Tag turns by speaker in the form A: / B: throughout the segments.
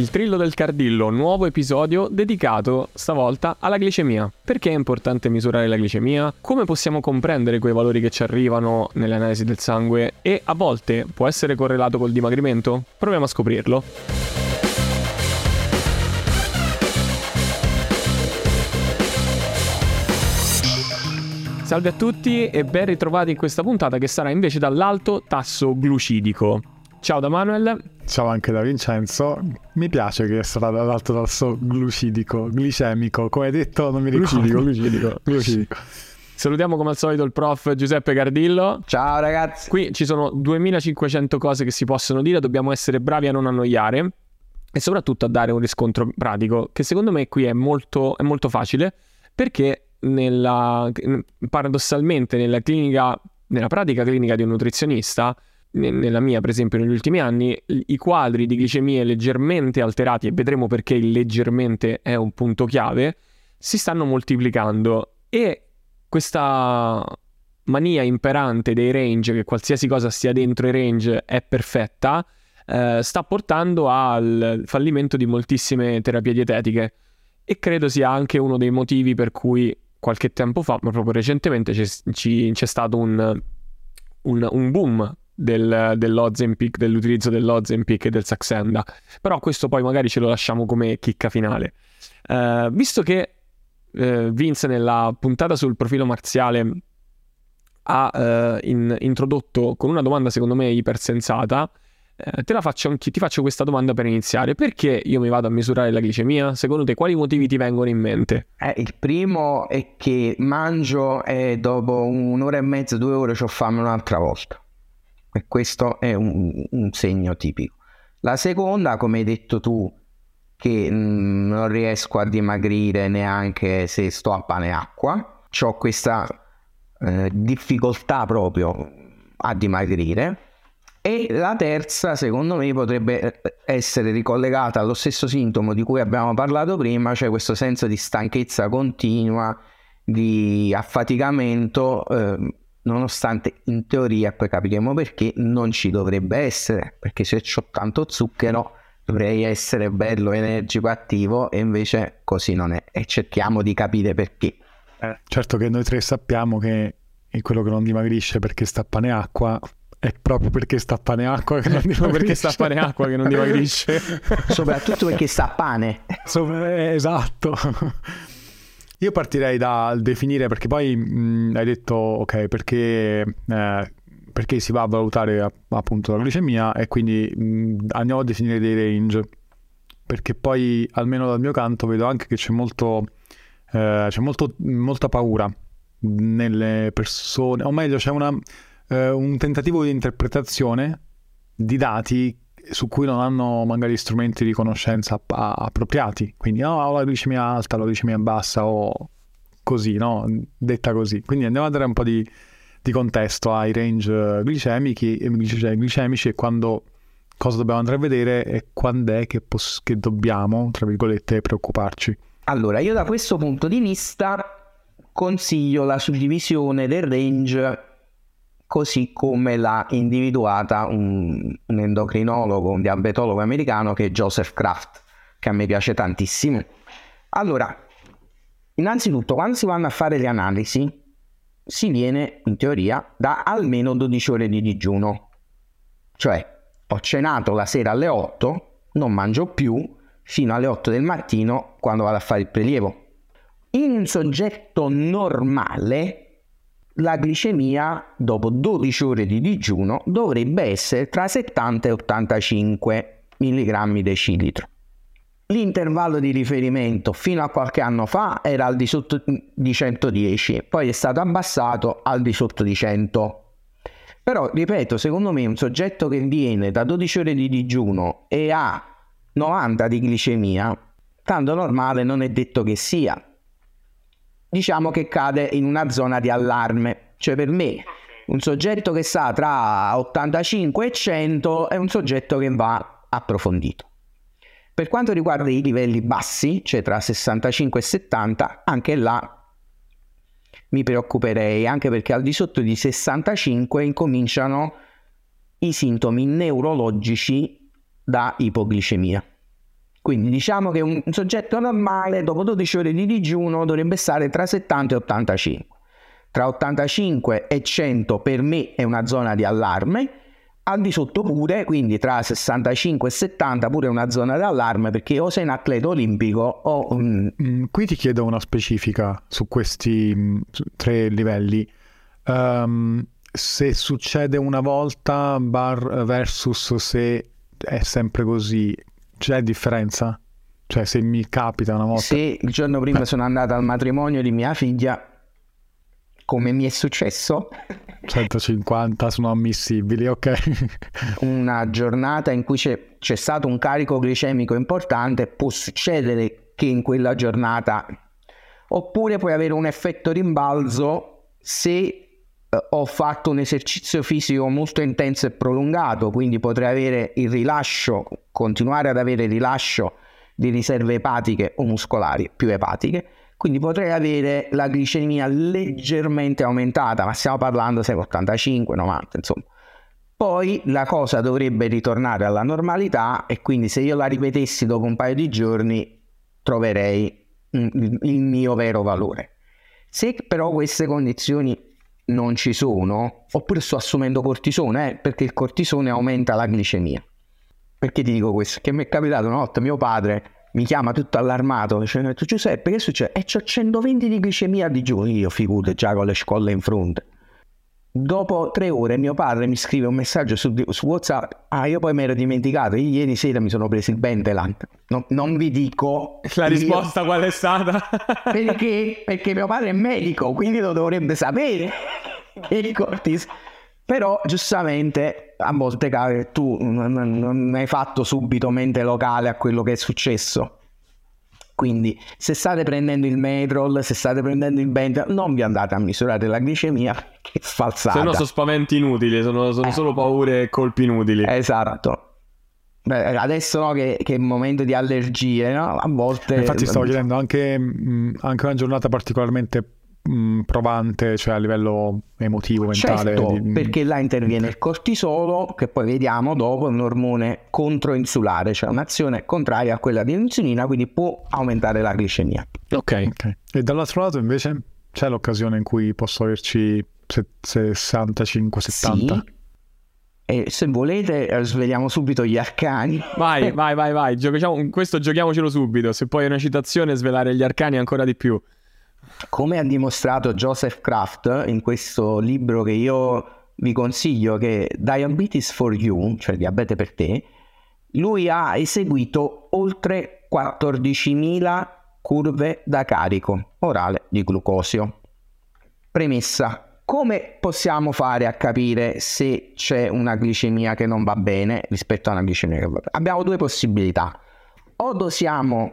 A: Il Trillo del Cardillo, nuovo episodio dedicato stavolta alla glicemia. Perché è importante misurare la glicemia? Come possiamo comprendere quei valori che ci arrivano nelle analisi del sangue? E a volte può essere correlato col dimagrimento? Proviamo a scoprirlo. Salve a tutti e ben ritrovati in questa puntata che sarà invece dall'alto tasso glucidico. Ciao da Manuel.
B: Ciao anche da Vincenzo. Mi piace che sarà dall'alto tasso glucidico, glicemico, come hai detto non mi ricordo.
A: Glucidico, glucidico. glucidico. Salutiamo come al solito il prof Giuseppe Cardillo.
C: Ciao ragazzi.
A: Qui ci sono 2500 cose che si possono dire, dobbiamo essere bravi a non annoiare e soprattutto a dare un riscontro pratico, che secondo me qui è molto, è molto facile perché nella, paradossalmente nella clinica, nella pratica clinica di un nutrizionista nella mia per esempio negli ultimi anni i quadri di glicemie leggermente alterati e vedremo perché il leggermente è un punto chiave si stanno moltiplicando. E questa mania imperante dei range che qualsiasi cosa stia dentro i range è perfetta eh, sta portando al fallimento di moltissime terapie dietetiche. E credo sia anche uno dei motivi per cui qualche tempo fa ma proprio recentemente c'è, c'è stato un, un, un boom del, dell'Ozempic, dell'utilizzo dell'Ozempic e del Saxenda. Però questo poi magari ce lo lasciamo come chicca finale. Uh, visto che uh, Vince nella puntata sul profilo marziale ha uh, in, introdotto con una domanda secondo me ipersensata, te la faccio anche, ti faccio questa domanda per iniziare. Perché io mi vado a misurare la glicemia? Secondo te quali motivi ti vengono in mente?
C: Eh, il primo è che mangio e dopo un'ora e mezza, due ore ho fame un'altra volta. E questo è un, un segno tipico. La seconda, come hai detto tu, che mh, mm, non riesco a dimagrire neanche se sto a pane e acqua, ho questa eh, difficoltà proprio a dimagrire. E la terza, secondo me, potrebbe eh, essere ricollegata allo stesso sintomo di cui abbiamo parlato prima, cioè questo senso di stanchezza continua, di affaticamento eh, nonostante in teoria poi capiremo perché non ci dovrebbe essere, perché se ho tanto zucchero dovrei essere bello, energico, attivo e invece così non è e cerchiamo di capire perché.
B: Eh, certo che noi tre sappiamo che è quello che non dimagrisce perché sta pane e acqua è proprio perché sta pane e acqua che non dimagrisce.
A: perché sta pane e acqua che non dimagrisce.
C: Soprattutto perché sta pane.
B: Eh, esatto. Io partirei dal definire, perché poi mh, hai detto, ok, perché, eh, perché, si va a valutare appunto la glicemia e quindi mh, andiamo a definire dei range, perché poi almeno dal mio canto vedo anche che c'è, molto, eh, c'è molto, molta paura nelle persone, o meglio c'è una, eh, un tentativo di interpretazione di dati su cui non hanno magari strumenti di conoscenza appropriati. Quindi no, ho la glicemia alta, la glicemia bassa o così, no? Detta così. Quindi andiamo a dare un po' di, di contesto ai range glicemici, glicemici e quando cosa dobbiamo andare a vedere e quando è che, poss- che dobbiamo, tra virgolette, preoccuparci.
C: Allora, io da questo punto di vista consiglio la suddivisione del range così come l'ha individuata un, un endocrinologo, un diabetologo americano che è Joseph Kraft, che a me piace tantissimo. Allora, innanzitutto, quando si vanno a fare le analisi, si viene in teoria da almeno 12 ore di digiuno. Cioè, ho cenato la sera alle 8, non mangio più fino alle 8 del mattino quando vado a fare il prelievo. In un soggetto normale la glicemia dopo 12 ore di digiuno dovrebbe essere tra 70 e 85 mg decilitro. L'intervallo di riferimento fino a qualche anno fa era al di sotto di 110, poi è stato abbassato al di sotto di 100. Però, ripeto, secondo me un soggetto che viene da 12 ore di digiuno e ha 90 di glicemia, tanto normale non è detto che sia diciamo che cade in una zona di allarme. Cioè per me un soggetto che sta tra 85 e 100 è un soggetto che va approfondito. Per quanto riguarda i livelli bassi, cioè tra 65 e 70, anche là mi preoccuperei, anche perché al di sotto di 65 incominciano i sintomi neurologici da ipoglicemia. Quindi diciamo che un soggetto normale dopo 12 ore di digiuno dovrebbe stare tra 70 e 85. Tra 85 e 100 per me è una zona di allarme, al di sotto pure, quindi tra 65 e 70 pure una zona di allarme perché o sei un atleta olimpico o...
B: Mm, qui ti chiedo una specifica su questi mm, tre livelli. Um, se succede una volta bar versus se è sempre così, c'è differenza? Cioè se mi capita una volta...
C: Se il giorno prima sono andato al matrimonio di mia figlia, come mi è successo?
B: 150 sono ammissibili, ok.
C: una giornata in cui c'è, c'è stato un carico glicemico importante, può succedere che in quella giornata... Oppure puoi avere un effetto rimbalzo se ho fatto un esercizio fisico molto intenso e prolungato, quindi potrei avere il rilascio, continuare ad avere il rilascio di riserve epatiche o muscolari più epatiche, quindi potrei avere la glicemia leggermente aumentata, ma stiamo parlando se 85, 90, insomma. Poi la cosa dovrebbe ritornare alla normalità e quindi se io la ripetessi dopo un paio di giorni troverei il mio vero valore. Se però queste condizioni non ci sono, oppure sto assumendo cortisone, eh, perché il cortisone aumenta la glicemia. Perché ti dico questo? Che mi è capitato una volta mio padre mi chiama tutto allarmato, dicendo Giuseppe che succede? E c'ho 120 di glicemia di giorno, io figurate già con le scolle in fronte. Dopo tre ore mio padre mi scrive un messaggio su, su WhatsApp. Ah, io poi mi ero dimenticato. Ieri sera mi sono preso il Bentelant. No, non vi dico.
A: La risposta io... qual è stata?
C: perché, perché mio padre è medico, quindi lo dovrebbe sapere. il cortis. Però giustamente a volte tu non hai fatto subito mente locale a quello che è successo. Quindi se state prendendo il Metrol, se state prendendo il Bental, non vi andate a misurare la glicemia, che è falsata.
A: Se no sono spaventi inutili, sono, sono eh. solo paure e colpi inutili.
C: Esatto. Beh, adesso no, che, che, è il momento di allergie, no? a volte...
B: Infatti stavo chiedendo anche, anche una giornata particolarmente mm, provante, cioè a livello emotivo, mentale.
C: Certo, di... perché là interviene il cortisolo, che poi vediamo dopo, è un ormone controinsulare, cioè un'azione contraria a quella dell'insulina, quindi può aumentare la glicemia.
B: Ok. okay. E dall'altro lato invece c'è l'occasione in cui posso averci 65-70? Sì.
C: E se volete eh, sveliamo subito gli arcani.
A: Vai, vai, vai, vai. Giochiamo, questo giochiamocelo subito. Se poi è una citazione, svelare gli arcani ancora di più.
C: Come ha dimostrato Joseph Kraft in questo libro che io vi consiglio, che Diabetes for You, cioè diabete per te, lui ha eseguito oltre 14.000 curve da carico orale di glucosio. Premessa, come possiamo fare a capire se c'è una glicemia che non va bene rispetto a una glicemia che va bene? Abbiamo due possibilità. O dosiamo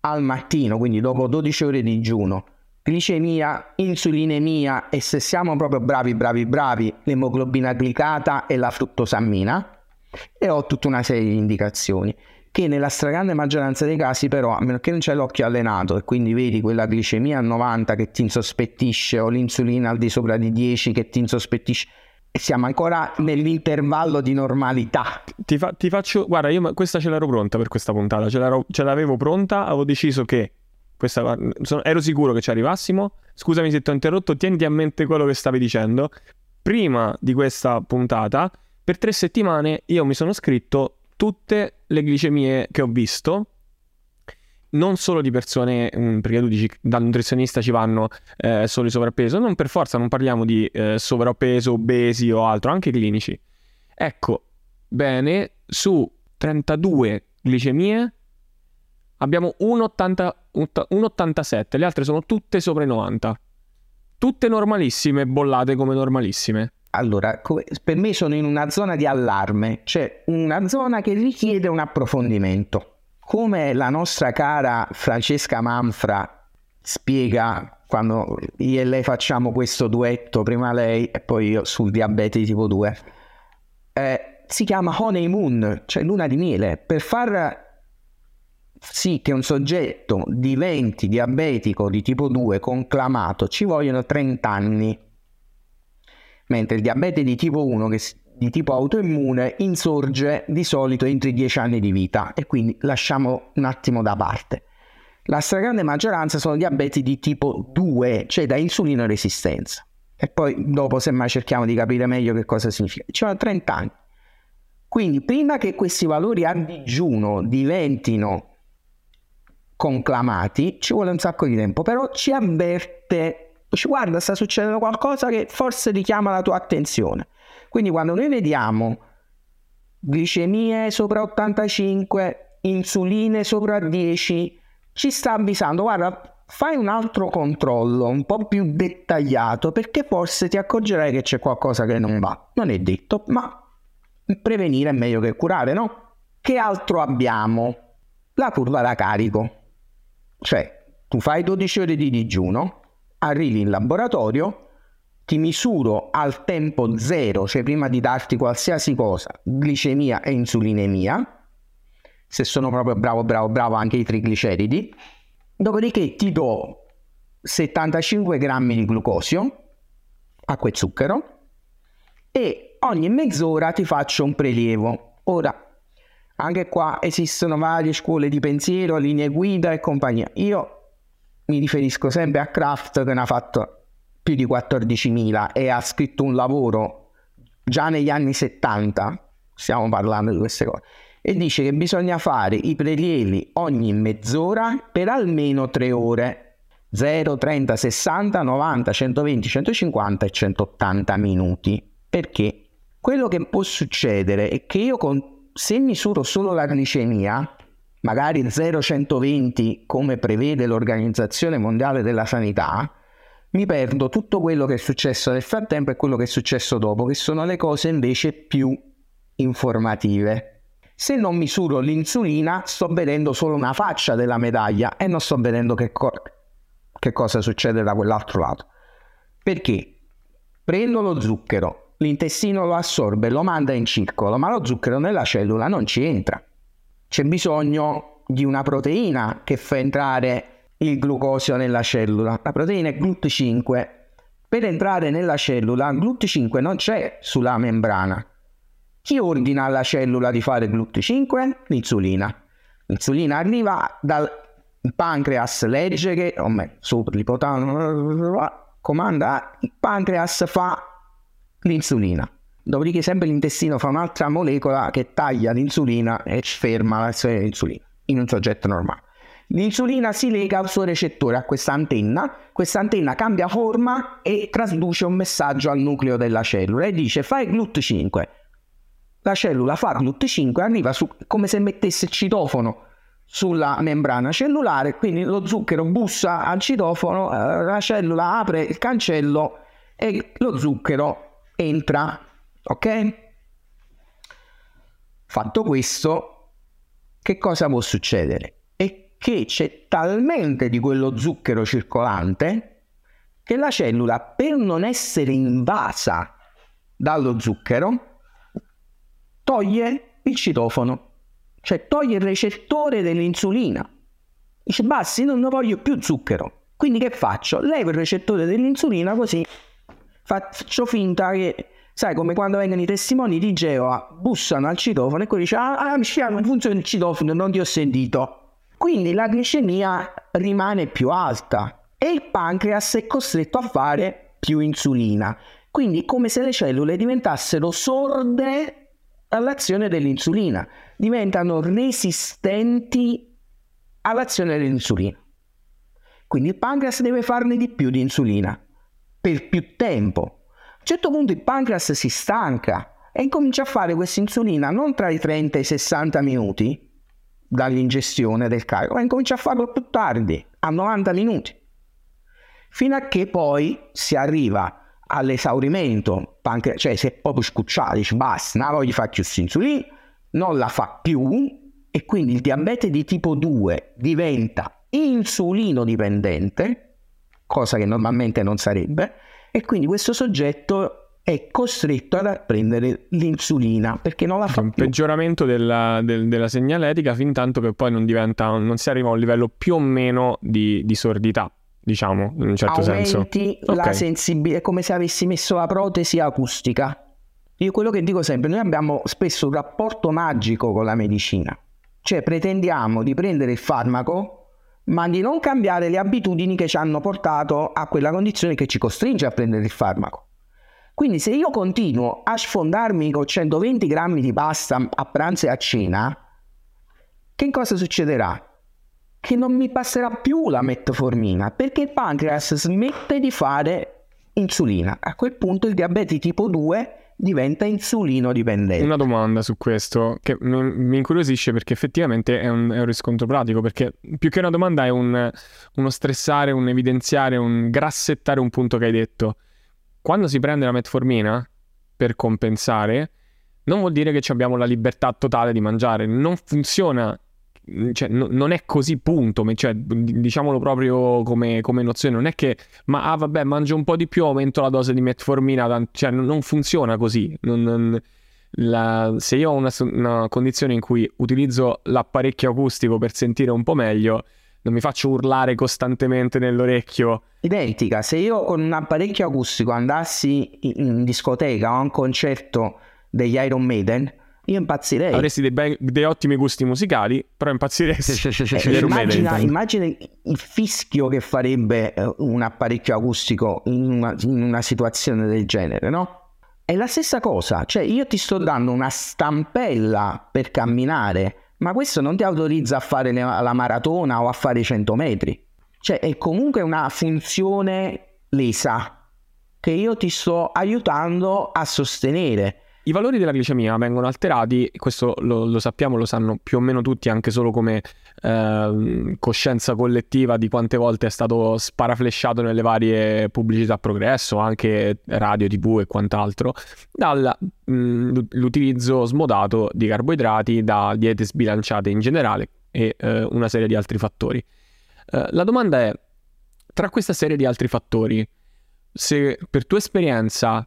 C: al mattino, quindi dopo 12 ore di digiuno, glicemia, insulinemia e se siamo proprio bravi, bravi, bravi, l'emoglobina glicata e la fruttosammina e ho tutta una serie di indicazioni che nella stragrande maggioranza dei casi però, a meno che non c'è l'occhio allenato e quindi vedi quella glicemia a 90 che ti insospettisce o l'insulina al di sopra di 10 che ti insospettisce, siamo ancora nell'intervallo di normalità.
A: Ti, fa, ti, faccio, guarda, io questa ce l'ero pronta per questa puntata, ce, ce l'avevo pronta, avevo deciso che questa, sono, ero sicuro che ci arrivassimo. Scusami se ti ho interrotto, tieni a mente quello che stavi dicendo. Prima di questa puntata, per tre settimane io mi sono scritto tutte le glicemie che ho visto, non solo di persone, mm, perché tu dici dal nutrizionista ci vanno eh, solo i sovrappeso, non per forza non parliamo di eh, sovrappeso, obesi o altro, anche clinici. Ecco, bene, su 32 glicemie abbiamo 1,87, le altre sono tutte sopra i 90. Tutte normalissime, bollate come normalissime.
C: Allora, per me sono in una zona di allarme, cioè una zona che richiede un approfondimento. Come la nostra cara Francesca Manfra spiega quando io e lei facciamo questo duetto, prima lei e poi io sul diabete di tipo 2, eh, si chiama honeymoon, cioè luna di miele, per far sì che un soggetto diventi diabetico di tipo 2 conclamato ci vogliono 30 anni, mentre il diabete di tipo 1 che di tipo autoimmune insorge di solito entro i 10 anni di vita e quindi lasciamo un attimo da parte. La stragrande maggioranza sono diabeti di tipo 2, cioè da insulino resistenza. E poi dopo semmai cerchiamo di capire meglio che cosa significa. Ci sono 30 anni. Quindi prima che questi valori a digiuno diventino conclamati ci vuole un sacco di tempo, però ci avverte, ci guarda, sta succedendo qualcosa che forse richiama la tua attenzione. Quindi quando noi vediamo glicemie sopra 85, insuline sopra 10, ci sta avvisando, guarda, fai un altro controllo un po' più dettagliato perché forse ti accorgerai che c'è qualcosa che non va. Non è detto, ma prevenire è meglio che curare, no? Che altro abbiamo? La curva da carico. Cioè, tu fai 12 ore di digiuno, arrivi in laboratorio, ti misuro al tempo zero, cioè prima di darti qualsiasi cosa, glicemia e insulinemia, se sono proprio bravo, bravo, bravo anche i trigliceridi, dopodiché ti do 75 grammi di glucosio, acqua e zucchero, e ogni mezz'ora ti faccio un prelievo. Ora, anche qua esistono varie scuole di pensiero, linee guida e compagnia. Io mi riferisco sempre a Kraft che ne ha fatto più di 14.000 e ha scritto un lavoro già negli anni 70, stiamo parlando di queste cose, e dice che bisogna fare i prelievi ogni mezz'ora per almeno 3 ore. 0, 30, 60, 90, 120, 150 e 180 minuti. Perché quello che può succedere è che io con se misuro solo la glicemia, magari 0,120 come prevede l'Organizzazione Mondiale della Sanità, mi perdo tutto quello che è successo nel frattempo e quello che è successo dopo, che sono le cose invece più informative. Se non misuro l'insulina, sto vedendo solo una faccia della medaglia e non sto vedendo che, co- che cosa succede da quell'altro lato. Perché prendo lo zucchero, l'intestino lo assorbe, lo manda in circolo, ma lo zucchero nella cellula non ci entra. C'è bisogno di una proteina che fa entrare il glucosio nella cellula. La proteina è GLUT5. Per entrare nella cellula, GLUT5 non c'è sulla membrana. Chi ordina alla cellula di fare GLUT5? L'insulina. L'insulina arriva dal pancreas, legge che, o meglio, sopra l'ipotálamo, comanda, il pancreas fa l'insulina. Dopodiché sempre l'intestino fa un'altra molecola che taglia l'insulina e ferma l'azione dell'insulina in un soggetto normale. L'insulina si lega al suo recettore, a questa antenna, questa antenna cambia forma e trasduce un messaggio al nucleo della cellula e dice fai GLUT5. La cellula fa GLUT5 arriva su, come se mettesse citofono sulla membrana cellulare, quindi lo zucchero bussa al citofono, eh, la cellula apre il cancello e lo zucchero entra, ok? Fatto questo, che cosa può succedere? È che c'è talmente di quello zucchero circolante che la cellula, per non essere invasa dallo zucchero, toglie il citofono, cioè toglie il recettore dell'insulina. Dice, basta, non voglio più zucchero. Quindi che faccio? Levo il recettore dell'insulina così faccio finta che, sai, come quando vengono i testimoni di Geova, bussano al citofono e poi dice, ah, ah non funziona il citofono, non ti ho sentito. Quindi la glicemia rimane più alta e il pancreas è costretto a fare più insulina. Quindi come se le cellule diventassero sorde all'azione dell'insulina, diventano resistenti all'azione dell'insulina. Quindi il pancreas deve farne di più di insulina per più tempo. A un certo punto il pancreas si stanca e incomincia a fare questa insulina non tra i 30 e i 60 minuti dall'ingestione del carico, ma incomincia a farlo più tardi, a 90 minuti, fino a che poi si arriva all'esaurimento, pancre- cioè se è proprio scucciato, dice basta, non voglio fare più insulina, non la fa più e quindi il diabete di tipo 2 diventa insulino dipendente cosa che normalmente non sarebbe, e quindi questo soggetto è costretto ad prendere l'insulina perché non la fa
A: un
C: più.
A: peggioramento della, del, della, segnaletica fin tanto che poi non diventa non si arriva a un livello più o meno di, di sordità diciamo in un certo
C: Aumenti
A: senso
C: la okay. sensibilità è come se avessi messo la protesi acustica Io quello che dico sempre, noi abbiamo spesso un rapporto magico con la medicina, cioè pretendiamo di prendere il farmaco ma di non cambiare le abitudini che ci hanno portato a quella condizione che ci costringe a prendere il farmaco. Quindi se io continuo a sfondarmi con 120 grammi di pasta a pranzo e a cena, che cosa succederà? Che non mi passerà più la metformina perché il pancreas smette di fare insulina. A quel punto il diabete tipo 2 diventa insulino dipendente.
A: Una domanda su questo che mi incuriosisce perché effettivamente è un, è un riscontro pratico, perché più che una domanda è un, uno stressare, un evidenziare, un grassettare un punto che hai detto. Quando si prende la metformina per compensare, non vuol dire che abbiamo la libertà totale di mangiare, non funziona cioè, no, non è così punto, cioè, diciamolo proprio come, come, nozione, non è che, ma ah, vabbè, mangio un po' di più, aumento la dose di metformina, cioè, non funziona così. Non, non, la, se io ho una, una, condizione in cui utilizzo l'apparecchio acustico per sentire un po' meglio, non mi faccio urlare costantemente nell'orecchio.
C: Identica, se io con un apparecchio acustico andassi in discoteca o a un concerto degli Iron Maiden, io impazzirei.
A: Avresti dei, bei, dei ottimi gusti musicali, però impazziresti.
C: eh, immagina, immagina, il fischio che farebbe eh, un apparecchio acustico in una, in una situazione del genere, no? È la stessa cosa, cioè io ti sto dando una stampella per camminare, ma questo non ti autorizza a fare la maratona o a fare i 100 metri. Cioè è comunque una funzione lesa che io ti sto aiutando a sostenere.
A: I valori della glicemia vengono alterati, questo lo, lo, sappiamo, lo sanno più o meno tutti, anche solo come eh, coscienza collettiva di quante volte è stato sparaflesciato nelle varie pubblicità progresso, anche radio, tv e quant'altro, dall'utilizzo smodato di carboidrati, da diete sbilanciate in generale e eh, una serie di altri fattori. Eh, la domanda è, tra questa serie di altri fattori, se per tua esperienza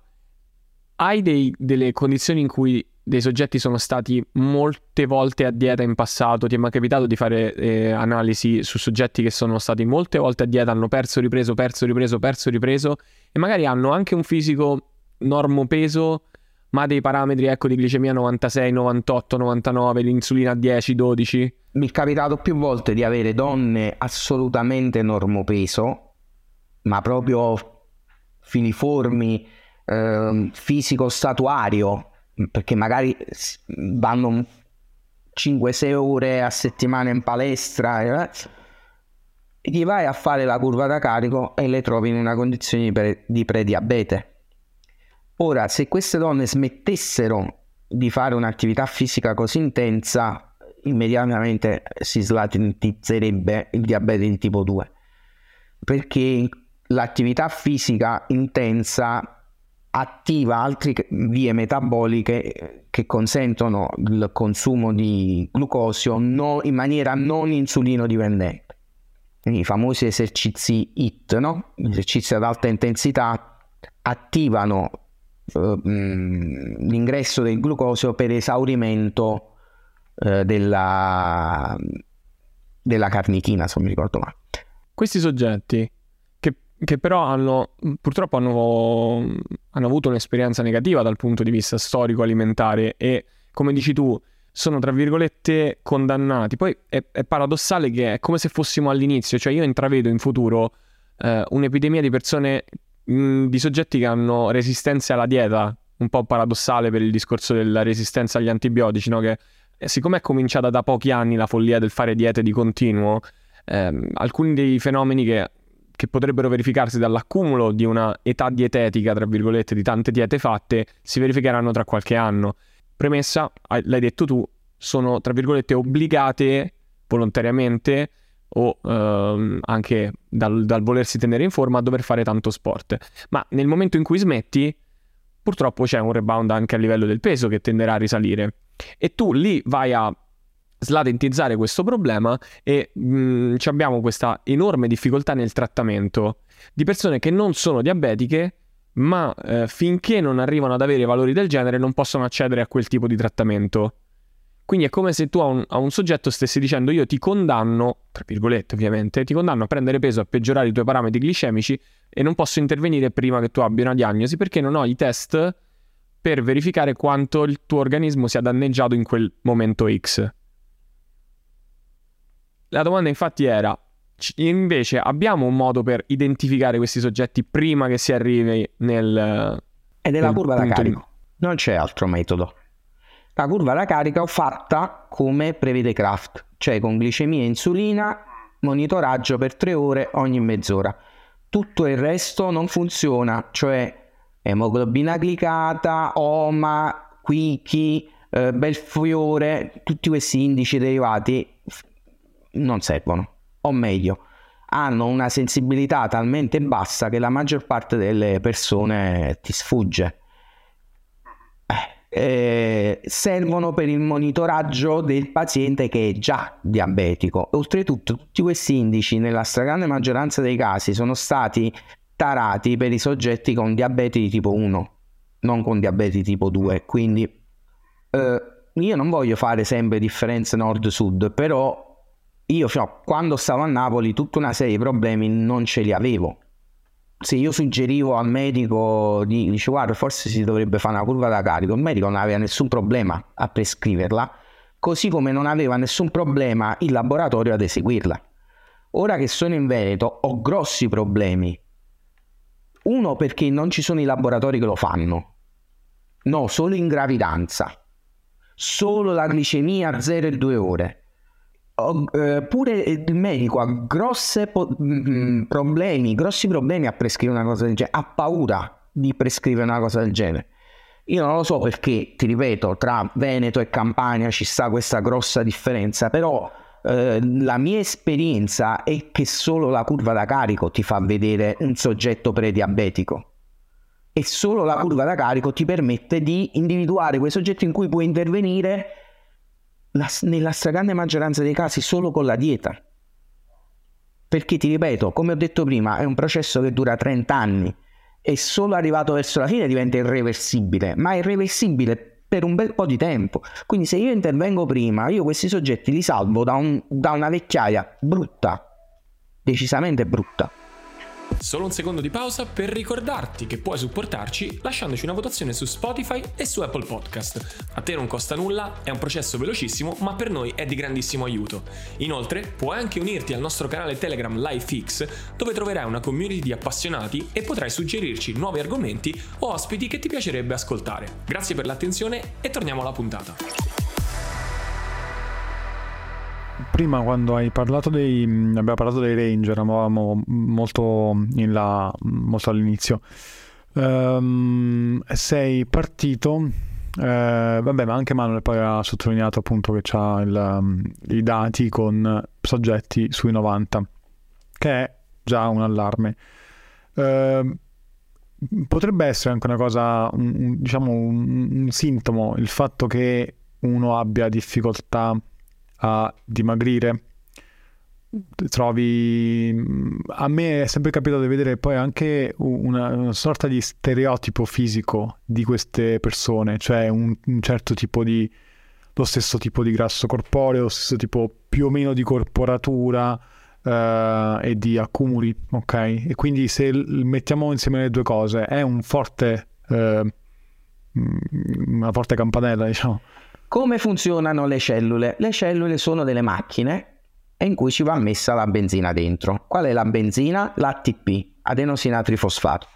A: hai dei, delle condizioni in cui dei soggetti sono stati molte volte a dieta in passato, ti è mai capitato di fare eh, analisi su soggetti che sono stati molte volte a dieta, hanno perso, ripreso, perso, ripreso, perso, ripreso e magari hanno anche un fisico normo peso, ma dei parametri ecco di glicemia 96, 98, 99, l'insulina 10, 12?
C: Mi è capitato più volte di avere donne assolutamente normopeso, ma proprio filiformi eh, fisico statuario, perché magari vanno 5-6 ore a settimana in palestra, eh, gli vai a fare la curva da carico e le trovi in una condizione di, pre- di prediabete. Ora, se queste donne smettessero di fare un'attività fisica così intensa, immediatamente si slatentizzerebbe il diabete in tipo 2, perché l'attività fisica intensa attiva altre vie metaboliche che consentono il consumo di glucosio no, in maniera non insulino dipendente. Quindi i famosi esercizi HIT, no? esercizi ad alta intensità, attivano eh, l'ingresso del glucosio per esaurimento eh, della, della carnitina, se non mi ricordo male.
A: Questi soggetti che però hanno purtroppo hanno, hanno, avuto un'esperienza negativa dal punto di vista storico alimentare e come dici tu sono tra virgolette condannati. Poi è, è paradossale che è come se fossimo all'inizio, cioè io intravedo in futuro eh, un'epidemia di persone, mh, di soggetti che hanno resistenze alla dieta, un po' paradossale per il discorso della resistenza agli antibiotici, no? che eh, siccome è cominciata da pochi anni la follia del fare diete di continuo, eh, alcuni dei fenomeni che che potrebbero verificarsi dall'accumulo di una età dietetica, tra virgolette, di tante diete fatte, si verificheranno tra qualche anno. Premessa, l'hai detto tu, sono, tra virgolette, obbligate volontariamente o ehm, anche dal, dal volersi tenere in forma a dover fare tanto sport. Ma nel momento in cui smetti, purtroppo c'è un rebound anche a livello del peso che tenderà a risalire. E tu lì vai a slatentizzare questo problema e mh, mm, abbiamo questa enorme difficoltà nel trattamento di persone che non sono diabetiche ma eh, finché non arrivano ad avere valori del genere non possono accedere a quel tipo di trattamento. Quindi è come se tu a un, a un, soggetto stessi dicendo io ti condanno, tra virgolette ovviamente, ti condanno a prendere peso, a peggiorare i tuoi parametri glicemici e non posso intervenire prima che tu abbia una diagnosi perché non ho i test per verificare quanto il tuo organismo sia danneggiato in quel momento X. La domanda infatti era, invece abbiamo un modo per identificare questi soggetti prima che si arrivi nel...
C: Ed è la curva da carico, di... non c'è altro metodo. La curva da carica fatta come prevede Kraft, cioè con glicemia e insulina, monitoraggio per tre ore ogni mezz'ora. Tutto il resto non funziona, cioè emoglobina glicata, OMA, Quickie, eh, Belfiore, tutti questi indici derivati non servono, o meglio, hanno una sensibilità talmente bassa che la maggior parte delle persone ti sfugge. Eh, eh, servono per il monitoraggio del paziente che è già diabetico. Oltretutto, tutti questi indici, nella stragrande maggioranza dei casi, sono stati tarati per i soggetti con diabete di tipo 1, non con diabete di tipo 2. Quindi eh, io non voglio fare sempre differenze nord-sud, però io no, quando stavo a Napoli tutta una serie di problemi non ce li avevo. Se io suggerivo al medico di dice guarda forse si dovrebbe fare una curva da carico, il medico non aveva nessun problema a prescriverla, così come non aveva nessun problema il laboratorio ad eseguirla. Ora che sono in Veneto ho grossi problemi uno perché non ci sono i laboratori che lo fanno. No, solo in gravidanza. Solo la glicemia a 0 e 2 ore. Eh, pure il medico ha grossi po- mm, problemi, grossi problemi a prescrivere una cosa del genere, ha paura di prescrivere una cosa del genere. Io non lo so perché, ti ripeto, tra Veneto e Campania ci sta questa grossa differenza, però eh, la mia esperienza è che solo la curva da carico ti fa vedere un soggetto prediabetico e solo la curva da carico ti permette di individuare quei soggetti in cui puoi intervenire la, nella stragrande maggioranza dei casi solo con la dieta. Perché ti ripeto, come ho detto prima, è un processo che dura 30 anni e solo arrivato verso la fine diventa irreversibile, ma è irreversibile per un bel po' di tempo. Quindi se io intervengo prima, io questi soggetti li salvo da, un, da una vecchiaia brutta, decisamente brutta.
D: Solo un secondo di pausa per ricordarti che puoi supportarci lasciandoci una votazione su Spotify e su Apple Podcast. A te non costa nulla, è un processo velocissimo, ma per noi è di grandissimo aiuto. Inoltre, puoi anche unirti al nostro canale Telegram LifeX, dove troverai una community di appassionati e potrai suggerirci nuovi argomenti o ospiti che ti piacerebbe ascoltare. Grazie per l'attenzione e torniamo alla puntata
B: prima quando hai parlato dei abbiamo parlato dei range eravamo molto in là molto all'inizio. Um, sei partito eh, vabbè ma anche Manuel poi ha sottolineato appunto che ha um, i dati con soggetti sui 90 che è già un allarme. Uh, potrebbe essere anche una cosa un, diciamo un, un sintomo il fatto che uno abbia difficoltà a dimagrire. Trovi, a me è sempre capitato di vedere poi anche una, una sorta di stereotipo fisico di queste persone, cioè un, un certo tipo di, lo stesso tipo di grasso corporeo, lo stesso tipo più o meno di corporatura, Uh, e di accumuli, ok? E quindi se mettiamo insieme le due cose è un forte, uh, una forte campanella, diciamo.
C: Come funzionano le cellule? Le cellule sono delle macchine in cui ci va messa la benzina dentro. Qual è la benzina? L'ATP, adenosinatrifosfato.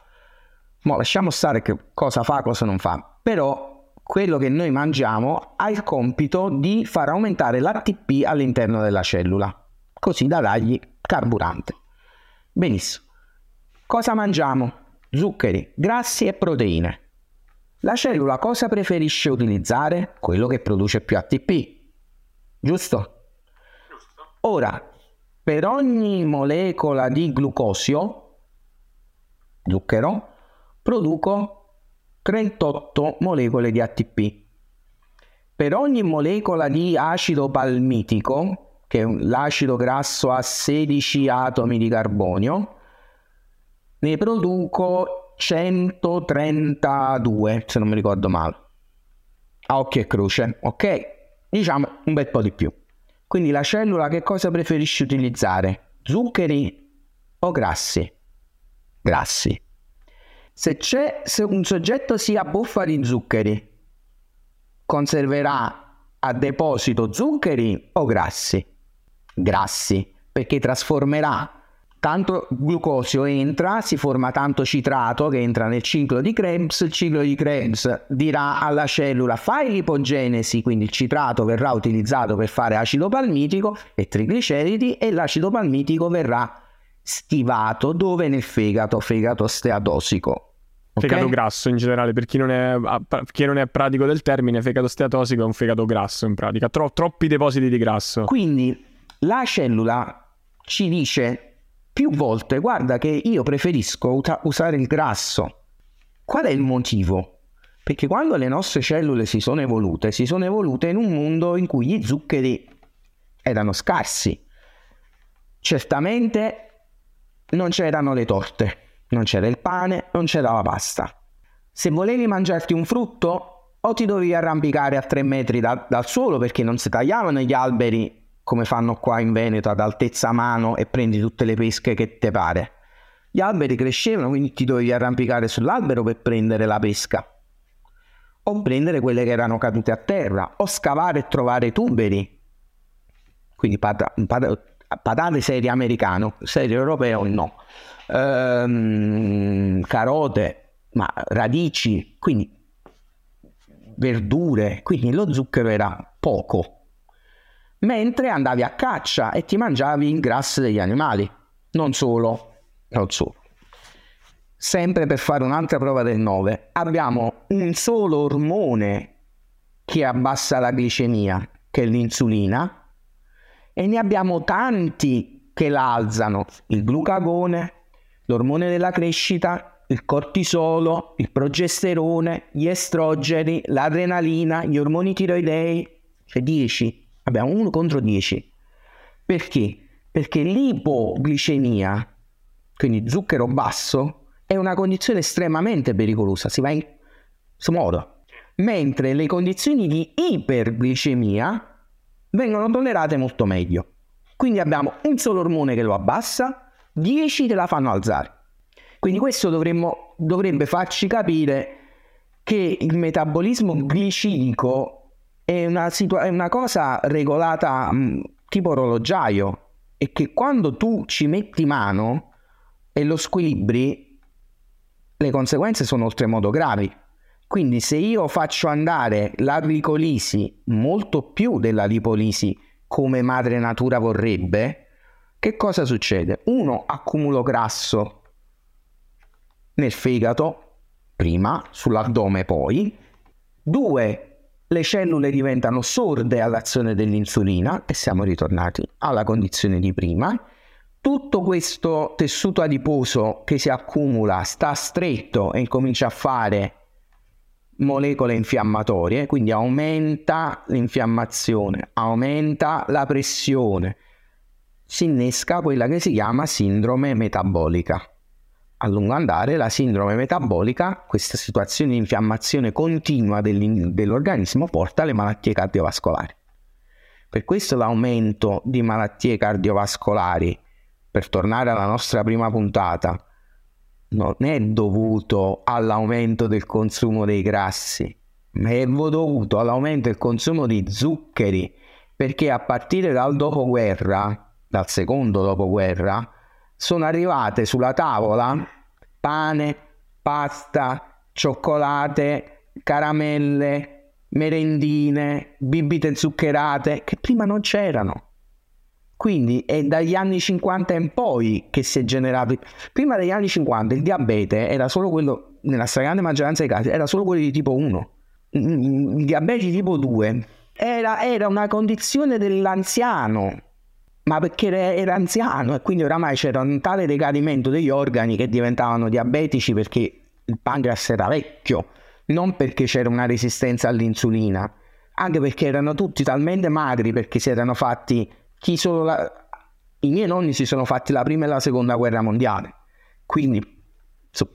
C: Ma lasciamo stare che cosa fa, cosa non fa. Però quello che noi mangiamo ha il compito di far aumentare l'ATP all'interno della cellula, così da dargli carburante. Benissimo. Cosa mangiamo? Zuccheri, grassi e proteine. La cellula cosa preferisce utilizzare? Quello che produce più ATP. Giusto? Giusto. Ora, per ogni molecola di glucosio, zucchero, produco 38 molecole di ATP. Per ogni molecola di acido palmitico, che è l'acido grasso ha 16 atomi di carbonio, ne produco 132, se non mi ricordo male. A occhio e croce, ok? Diciamo un bel po' di più. Quindi la cellula che cosa preferisce utilizzare? Zuccheri o grassi? Grassi. Se se un soggetto si abbuffa di zuccheri, conserverà a deposito zuccheri o grassi? Grassi, perché trasformerà tanto glucosio entra, si forma tanto citrato che entra nel ciclo di Krebs, il ciclo di Krebs dirà alla cellula fai l'ipogenesi, quindi il citrato verrà utilizzato per fare acido palmitico e trigliceridi e l'acido palmitico verrà stivato dove nel fegato, fegato steatosico.
A: Okay? Fegato grasso in generale, per chi non, è, chi non, è, pratico del termine, fegato steatosico è un fegato grasso in pratica, Tro- troppi depositi di grasso.
C: Quindi la cellula ci dice più volte, guarda che io preferisco uta- usare il grasso. Qual è il motivo? Perché quando le nostre cellule si sono evolute, si sono evolute in un mondo in cui gli zuccheri erano scarsi. Certamente non c'erano le torte, non c'era il pane, non c'era la pasta. Se volevi mangiarti un frutto, o ti dovevi arrampicare a tre metri da- dal suolo perché non si tagliavano gli alberi come fanno qua in Veneto ad altezza mano e prendi tutte le pesche che te pare. Gli alberi crescevano, quindi ti dovevi arrampicare sull'albero per prendere la pesca. O prendere quelle che erano cadute a terra, o scavare e trovare tuberi. Quindi pat- pat- patate serie americano, serie europeo no. Ehm, carote, ma radici, quindi verdure, quindi lo zucchero era poco mentre andavi a caccia e ti mangiavi il grasso degli animali. Non solo, non solo. Sempre per fare un'altra prova del 9, abbiamo un solo ormone che abbassa la glicemia, che è l'insulina, e ne abbiamo tanti che la alzano, il glucagone, l'ormone della crescita, il cortisolo, il progesterone, gli estrogeni, l'adrenalina, gli ormoni tiroidei, cioè 10 Abbiamo 1 contro 10. Perché? Perché l'ipoglicemia, quindi zucchero basso, è una condizione estremamente pericolosa, si va in si muore. Mentre le condizioni di iperglicemia vengono tollerate molto meglio. Quindi abbiamo un solo ormone che lo abbassa, 10 che la fanno alzare. Quindi questo dovremmo, dovrebbe farci capire che il metabolismo glicinico è una, situa- è una cosa regolata mh, tipo orologiaio e che quando tu ci metti mano e lo squilibri, le conseguenze sono oltremodo gravi. Quindi se io faccio andare la glicolisi molto più della lipolisi come madre natura vorrebbe, che cosa succede? Uno, accumulo grasso nel fegato, prima, sull'addome poi. Due, le cellule diventano sorde all'azione dell'insulina e siamo ritornati alla condizione di prima. Tutto questo tessuto adiposo che si accumula sta stretto e comincia a fare molecole infiammatorie, quindi aumenta l'infiammazione, aumenta la pressione, si innesca quella che si chiama sindrome metabolica a lungo andare la sindrome metabolica, questa situazione di infiammazione continua dell'organismo, porta alle malattie cardiovascolari. Per questo l'aumento di malattie cardiovascolari, per tornare alla nostra prima puntata, non è dovuto all'aumento del consumo dei grassi, ma è dovuto all'aumento del consumo di zuccheri, perché a partire dal dopoguerra, dal secondo dopoguerra, sono arrivate sulla tavola pane, pasta, cioccolate, caramelle, merendine, bibite zuccherate che prima non c'erano. Quindi è dagli anni 50 in poi che si è generato. Prima degli anni 50 il diabete era solo quello, nella stragrande maggioranza dei casi, era solo quello di tipo 1. Il diabete di tipo 2 era, era una condizione dell'anziano ma perché era anziano e quindi oramai c'era un tale decadimento degli organi che diventavano diabetici perché il pancreas era vecchio, non perché c'era una resistenza all'insulina, anche perché erano tutti talmente magri perché si erano fatti chi solo la... i miei nonni si sono fatti la prima e la seconda guerra mondiale. Quindi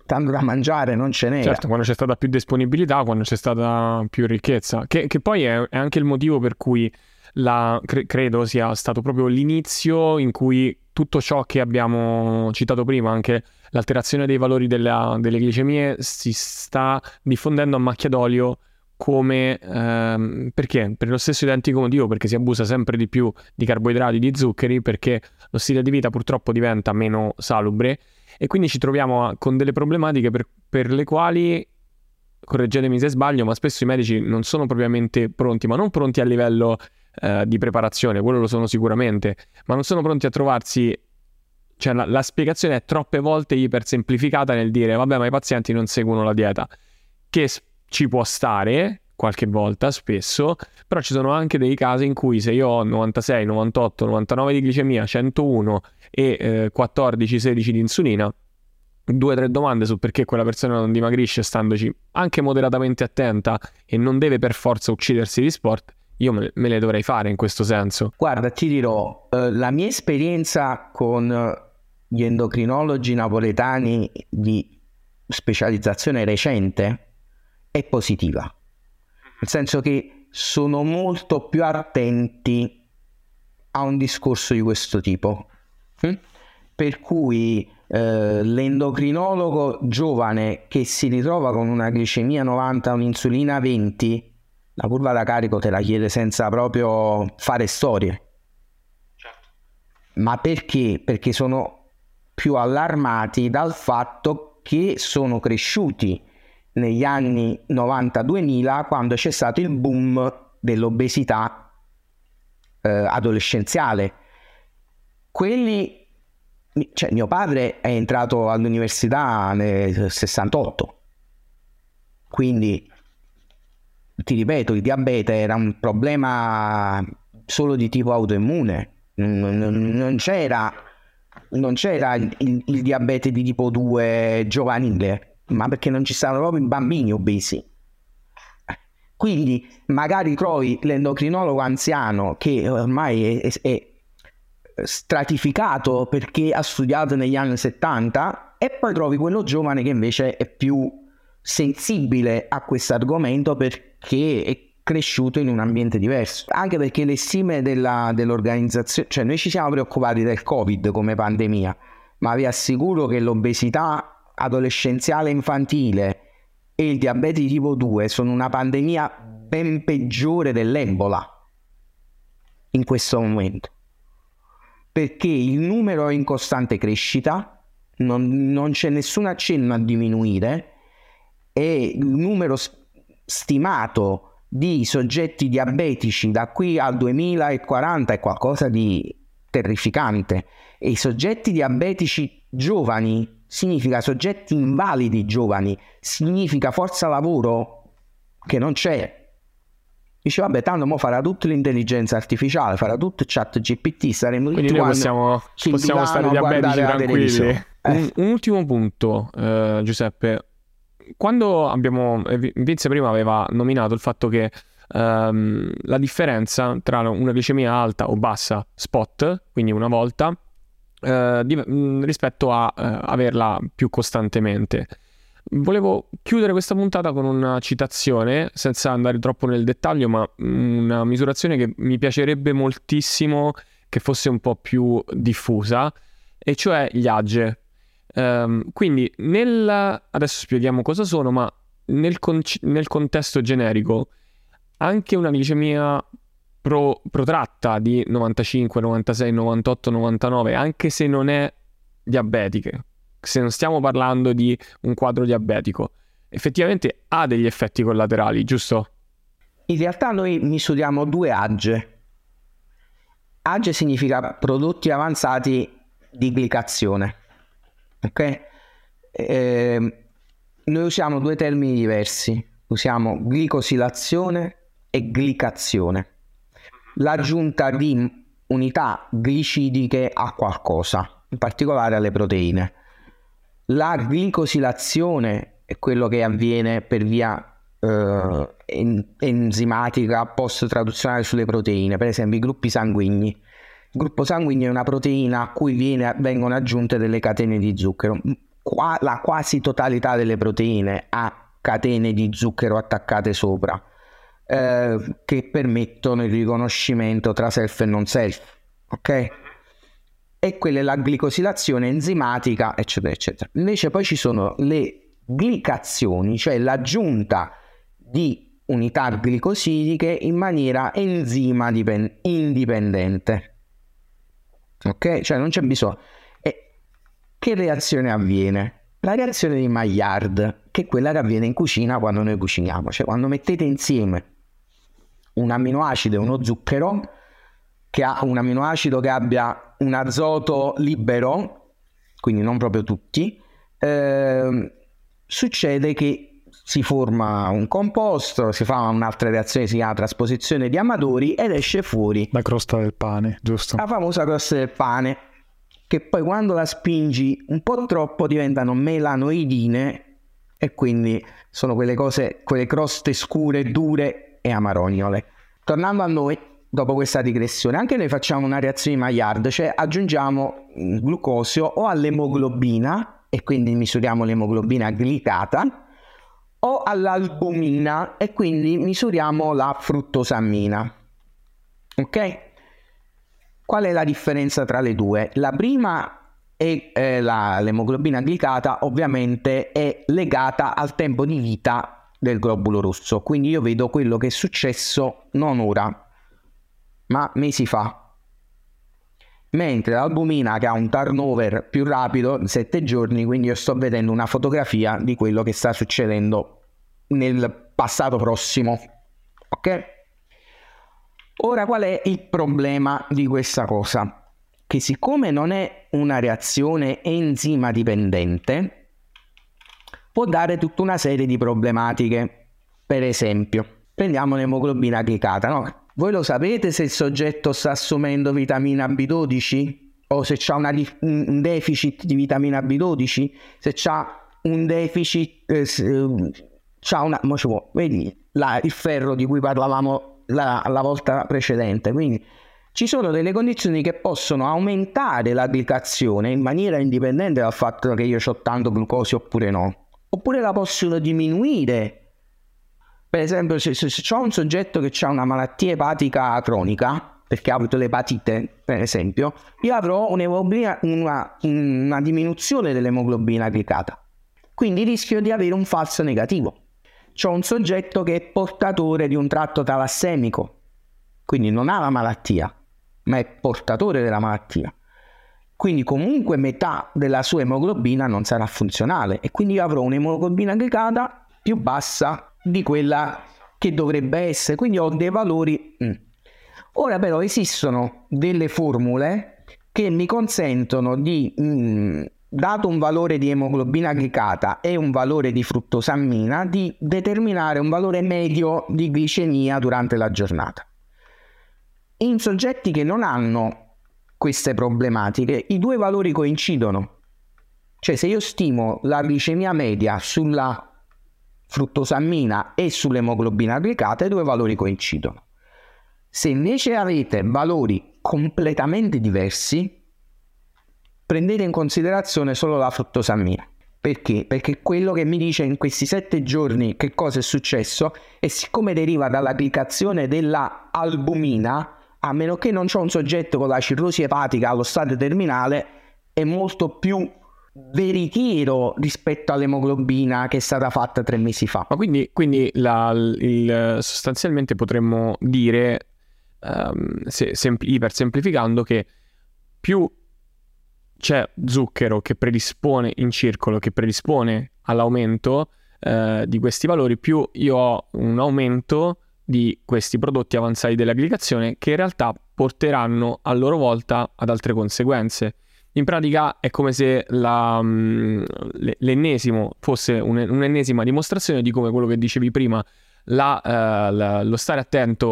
C: tanto da mangiare non ce n'era.
A: Certo, quando c'è stata più disponibilità, quando c'è stata più ricchezza, che, che poi è, è, anche il motivo per cui la, cre- credo sia stato proprio l'inizio in cui tutto ciò che abbiamo citato prima, anche l'alterazione dei valori della, delle glicemie si sta diffondendo a macchia d'olio come ehm, perché? Per lo stesso identico motivo, perché si abusa sempre di più di carboidrati, di zuccheri, perché lo stile di vita purtroppo diventa meno salubre e quindi ci troviamo con delle problematiche per, per le quali, correggetemi se sbaglio, ma spesso i medici non sono propriamente pronti, ma non pronti a livello eh, di preparazione, quello lo sono sicuramente, ma non sono pronti a trovarsi cioè la, la, spiegazione è troppe volte ipersemplificata nel dire vabbè ma i pazienti non seguono la dieta, che ci può stare qualche volta, spesso, però ci sono anche dei casi in cui se io ho 96, 98, 99 di glicemia, 101 e eh, 14, 16 di insulina, due o tre domande su perché quella persona non dimagrisce standoci anche moderatamente attenta e non deve per forza uccidersi di sport, io me, le dovrei fare in questo senso.
C: Guarda, ti dirò, eh, la mia esperienza con gli endocrinologi napoletani di specializzazione recente è positiva, nel senso che sono molto più attenti a un discorso di questo tipo. Hm? Per cui eh, l'endocrinologo giovane che si ritrova con una glicemia 90, un'insulina 20, la curva da carico te la chiede senza proprio fare storie. Certo. Ma perché? Perché sono più allarmati dal fatto che sono cresciuti negli anni 90-2000 quando c'è stato il boom dell'obesità eh, adolescenziale. Quelli, cioè mio padre è entrato all'università nel 68, quindi ti ripeto, il diabete era un problema solo di tipo autoimmune, non, c'era, non c'era il, il, diabete di tipo 2 giovanile ma perché non ci stanno proprio i bambini obesi. Quindi magari trovi l'endocrinologo anziano che ormai è, è stratificato perché ha studiato negli anni 70 e poi trovi quello giovane che invece è più sensibile a questo argomento perché è cresciuto in un ambiente diverso. Anche perché le stime della, dell'organizzazione, cioè noi ci siamo preoccupati del Covid come pandemia, ma vi assicuro che l'obesità adolescenziale infantile e il diabete di tipo 2 sono una pandemia ben peggiore dell'Ebola in questo momento. Perché il numero è in costante crescita, non, non c'è nessun accenno a diminuire e il numero stimato di soggetti diabetici da qui al 2040 è qualcosa di terrificante e i soggetti diabetici giovani significa soggetti invalidi giovani, significa forza lavoro che non c'è. Dice vabbè tanto mo farà tutta l'intelligenza artificiale, farà tutto chat GPT, saremo
A: Quindi
C: tutti
A: noi possiamo, possiamo stare diabetici tranquilli. Eh. Un, un, ultimo punto eh, Giuseppe, quando abbiamo, eh, Vince prima aveva nominato il fatto che ehm, la differenza tra una glicemia alta o bassa spot, quindi una volta, eh, di, mh, rispetto a eh, averla più costantemente. Volevo chiudere questa puntata con una citazione, senza andare troppo nel dettaglio, ma una misurazione che mi piacerebbe moltissimo che fosse un po' più diffusa, e cioè gli AGE. Um, quindi, nel... adesso spieghiamo cosa sono, ma nel, con... nel contesto generico, anche una glicemia pro, protratta di 95, 96, 98, 99, anche se non è diabetica, se non stiamo parlando di un quadro diabetico, effettivamente ha degli effetti collaterali, giusto?
C: In realtà noi misuriamo due AGE. AGE significa prodotti avanzati di glicazione. Ok? Eh, noi usiamo due termini diversi. Usiamo glicosilazione e glicazione l'aggiunta di unità glicidiche a qualcosa, in particolare alle proteine. La glicosilazione è quello che avviene per via eh, enzimatica post traduzionale sulle proteine, per esempio i gruppi sanguigni. Il gruppo sanguigno è una proteina a cui viene, vengono aggiunte delle catene di zucchero. Qua, la quasi totalità delle proteine ha catene di zucchero attaccate sopra eh, che permettono il riconoscimento tra self e non self. Ok? e quella è la glicosilazione enzimatica, eccetera, eccetera. Invece poi ci sono le glicazioni, cioè l'aggiunta di unità glicosidiche in maniera enzima dipend- indipendente. Ok? Cioè non c'è bisogno. E che reazione avviene? La reazione di Maillard, che è quella che avviene in cucina quando noi cuciniamo, cioè quando mettete insieme un amminoacido e uno zucchero, che ha un amminoacido che abbia un azoto libero, quindi non proprio tutti, eh, succede che si forma un composto, si fa un'altra reazione, si chiama trasposizione di Amadori ed esce fuori
B: la crosta del pane, giusto?
C: La famosa crosta del pane, che poi quando la spingi un po' troppo diventano melanoidine e quindi sono quelle cose, quelle croste scure, dure e amarognole. Tornando a noi, dopo questa digressione. Anche noi facciamo una reazione di Maillard, cioè aggiungiamo glucosio o all'emoglobina e quindi misuriamo l'emoglobina glicata o all'albumina e quindi misuriamo la fruttosammina. Ok? Qual è la differenza tra le due? La prima è eh, la, l'emoglobina glicata ovviamente è legata al tempo di vita del globulo rosso, quindi io vedo quello che è successo non ora, ma mesi fa. Mentre l'albumina che ha un turnover più rapido, 7 giorni, quindi io sto vedendo una fotografia di quello che sta succedendo nel passato prossimo. Ok? Ora qual è il problema di questa cosa? Che siccome non è una reazione enzima dipendente, può dare tutta una serie di problematiche. Per esempio, prendiamo l'emoglobina glicata, no? Voi lo sapete se il soggetto sta assumendo vitamina B12 o se c'è un deficit di vitamina B12, se c'ha un deficit, eh, c'ha una, vedi la, il ferro di cui parlavamo la, la volta precedente, quindi ci sono delle condizioni che possono aumentare la glicazione in maniera indipendente dal fatto che io ho tanto glucosio oppure no, oppure la possono diminuire per esempio, se, se, se ho un soggetto che ha una malattia epatica cronica, perché ha avuto l'epatite, per esempio, io avrò una, una diminuzione dell'emoglobina glicata. Quindi rischio di avere un falso negativo. C'ho un soggetto che è portatore di un tratto talassemico, quindi non ha la malattia, ma è portatore della malattia. Quindi comunque metà della sua emoglobina non sarà funzionale e quindi io avrò un'emoglobina glicata più bassa di quella che dovrebbe essere, quindi ho dei valori. Mm. Ora però esistono delle formule che mi consentono di, mm, dato un valore di emoglobina glicata e un valore di fruttosammina, di determinare un valore medio di glicemia durante la giornata. In soggetti che non hanno queste problematiche, i due valori coincidono. Cioè se io stimo la glicemia media sulla fruttosammina e sull'emoglobina glicata i due valori coincidono. Se invece avete valori completamente diversi, prendete in considerazione solo la fruttosammina. Perché? Perché quello che mi dice in questi sette giorni che cosa è successo e siccome deriva dalla glicazione della albumina, a meno che non c'è un soggetto con la cirrosi epatica allo stadio terminale, è molto più veritiero rispetto all'emoglobina che è stata fatta tre mesi fa.
A: Ma quindi, quindi la, il, sostanzialmente potremmo dire, um, se, sem- ipersemplificando, che più c'è zucchero che predispone in circolo, che predispone all'aumento uh, di questi valori, più io ho un aumento di questi prodotti avanzati dell'aggregazione che in realtà porteranno a loro volta ad altre conseguenze. In pratica è come se la, mm, l'ennesimo fosse un'ennesima dimostrazione di come quello che dicevi prima, la, uh, la, lo, stare